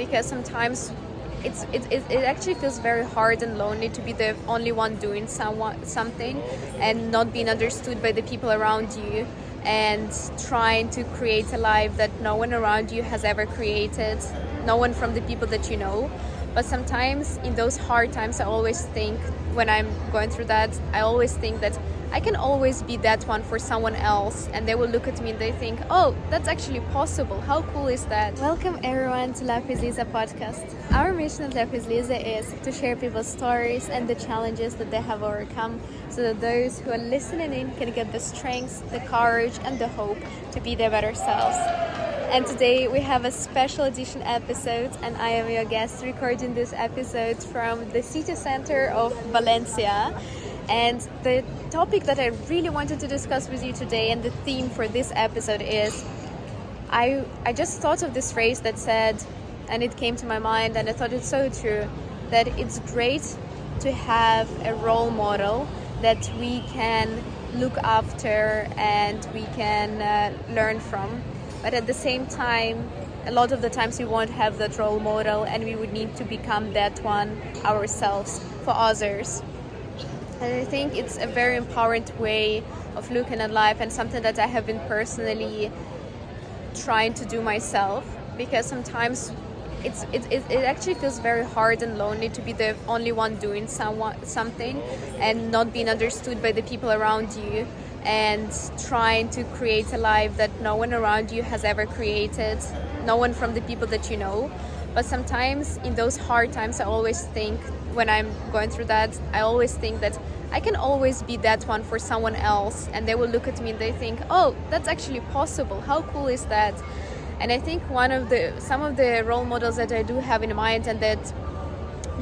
because sometimes it's it, it, it actually feels very hard and lonely to be the only one doing someone something and not being understood by the people around you and trying to create a life that no one around you has ever created no one from the people that you know but sometimes in those hard times i always think when i'm going through that i always think that I can always be that one for someone else, and they will look at me and they think, oh, that's actually possible. How cool is that? Welcome, everyone, to Life with Liza podcast. Our mission at Life with Liza is to share people's stories and the challenges that they have overcome so that those who are listening in can get the strength, the courage, and the hope to be their better selves. And today we have a special edition episode, and I am your guest recording this episode from the city center of Valencia. And the topic that I really wanted to discuss with you today and the theme for this episode is I I just thought of this phrase that said and it came to my mind and I thought it's so true that it's great to have a role model that we can look after and we can uh, learn from but at the same time a lot of the times we won't have that role model and we would need to become that one ourselves for others. And I think it's a very empowering way of looking at life and something that I have been personally trying to do myself because sometimes it's, it, it, it actually feels very hard and lonely to be the only one doing someone, something and not being understood by the people around you and trying to create a life that no one around you has ever created, no one from the people that you know. But sometimes in those hard times, I always think when I'm going through that, I always think that I can always be that one for someone else, and they will look at me and they think, "Oh, that's actually possible. How cool is that?" And I think one of the some of the role models that I do have in mind and that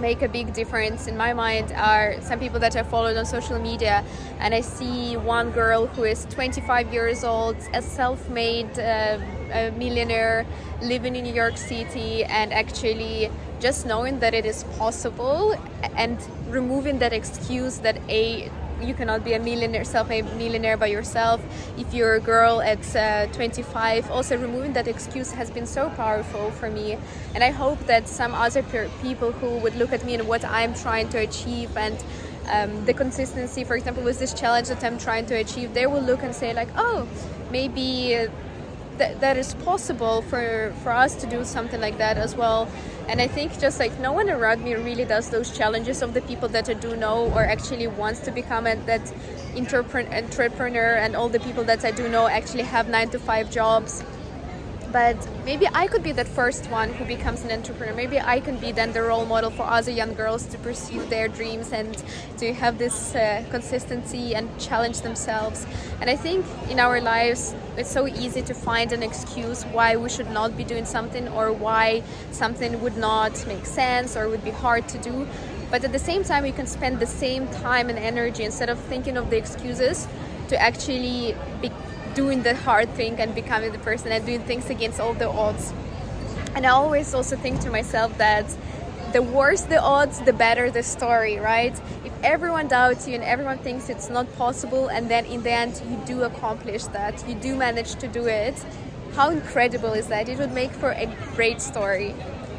make a big difference. In my mind are some people that I followed on social media, and I see one girl who is 25 years old, a self-made uh, a millionaire living in New York City, and actually just knowing that it is possible and removing that excuse that a you cannot be a millionaire self-made millionaire by yourself. If you're a girl at uh, 25 also removing that excuse has been so powerful for me. And i hope that some other people who would look at me and what i'm trying to achieve and um, the consistency for example with this challenge that i'm trying to achieve they will look and say like oh maybe uh, th- that is possible for for us to do something like that as well. And i think just like no one around me really does those challenges of the people that i do know or actually wants to become a, that entrepreneur and all the people that i do know actually have nine to five jobs but maybe I could be that first one who becomes an entrepreneur. Maybe I can be then the role model for other young girls to pursue their dreams and to have this uh, consistency and challenge themselves. And I think in our lives, it's so easy to find an excuse why we should not be doing something or why something would not make sense or would be hard to do. But at the same time, we can spend the same time and energy instead of thinking of the excuses to actually be doing the hard thing and becoming the person and doing things against all the odds. And I always also think to myself that the worse the odds, the better the story, right? If everyone doubts you and everyone thinks it's not possible, and then in the end you do accomplish that, you do manage to do it, how incredible is that? It would make for a great story.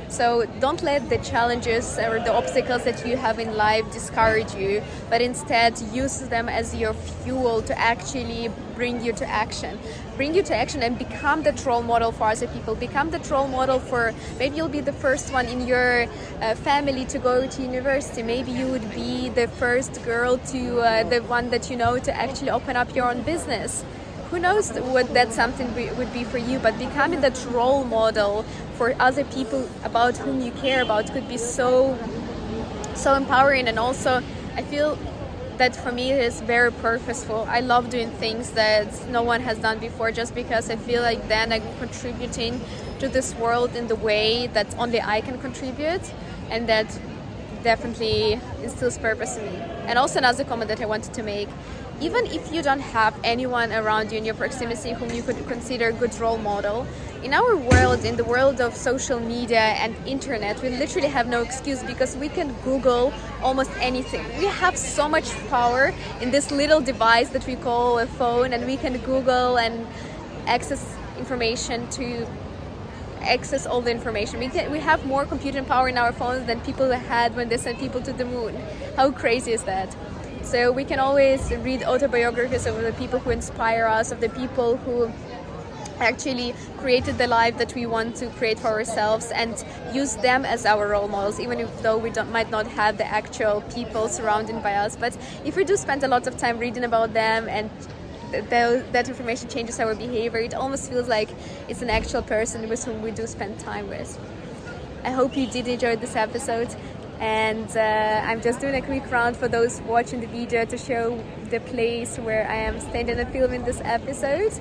So don't let the challenges or the obstacles that you have in life discourage you, but instead use them as your fuel to actually bring you to action. Bring you to action and become the role model for other people. Become the role model for maybe you'll be the first one in your uh, family to go to university. Maybe you would be the first girl to uh, the one that you know to actually open up your own business who knows what that something would be for you but becoming that role model for other people about whom you care about could be so so empowering. And also i feel that for me is very purposeful. I love doing things that no one has done before just because i feel like then i'm contributing to this world in the way that only i can contribute and that definitely instills purpose in me. And also another comment that i wanted to make even if you don't have anyone around you in your proximity whom you could consider a good role model, in our world, in the world of social media and internet, we literally have no excuse because we can Google almost anything. We have so much power in this little device that we call a phone, and we can Google and access information to access all the information. We, can, we have more computing power in our phones than people had when they sent people to the moon. How crazy is that? So we can always read autobiographies of the people who inspire us, of the people who actually created the life that we want to create for ourselves and use them as our role models even if, though we might not have the actual people surrounded by us. But if we do spend a lot of time reading about them and th- that information changes our behavior it almost feels like it's an actual person with whom we do spend time with. I hope you did enjoy this episode and uh, I'm just doing a quick round for those watching the video to show the place where I am standing and filming this episode.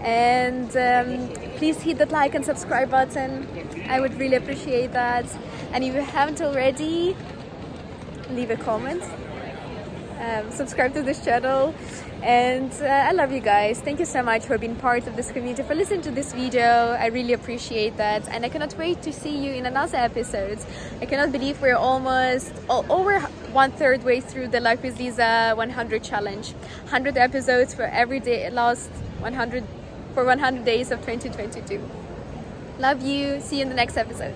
And um, please hit that like and subscribe button. I would really appreciate that. And if you haven't already leave a comment um, subscribe to this channel and uh, I love you guys. Thank you so much for being part of this community, for listening to this video. I really appreciate that. And I cannot wait to see you in another episode. I cannot believe we're almost over one third way through the Life with Liza 100 challenge. 100 episodes for every day, last 100 for 100 days of 2022. Love you. See you in the next episode.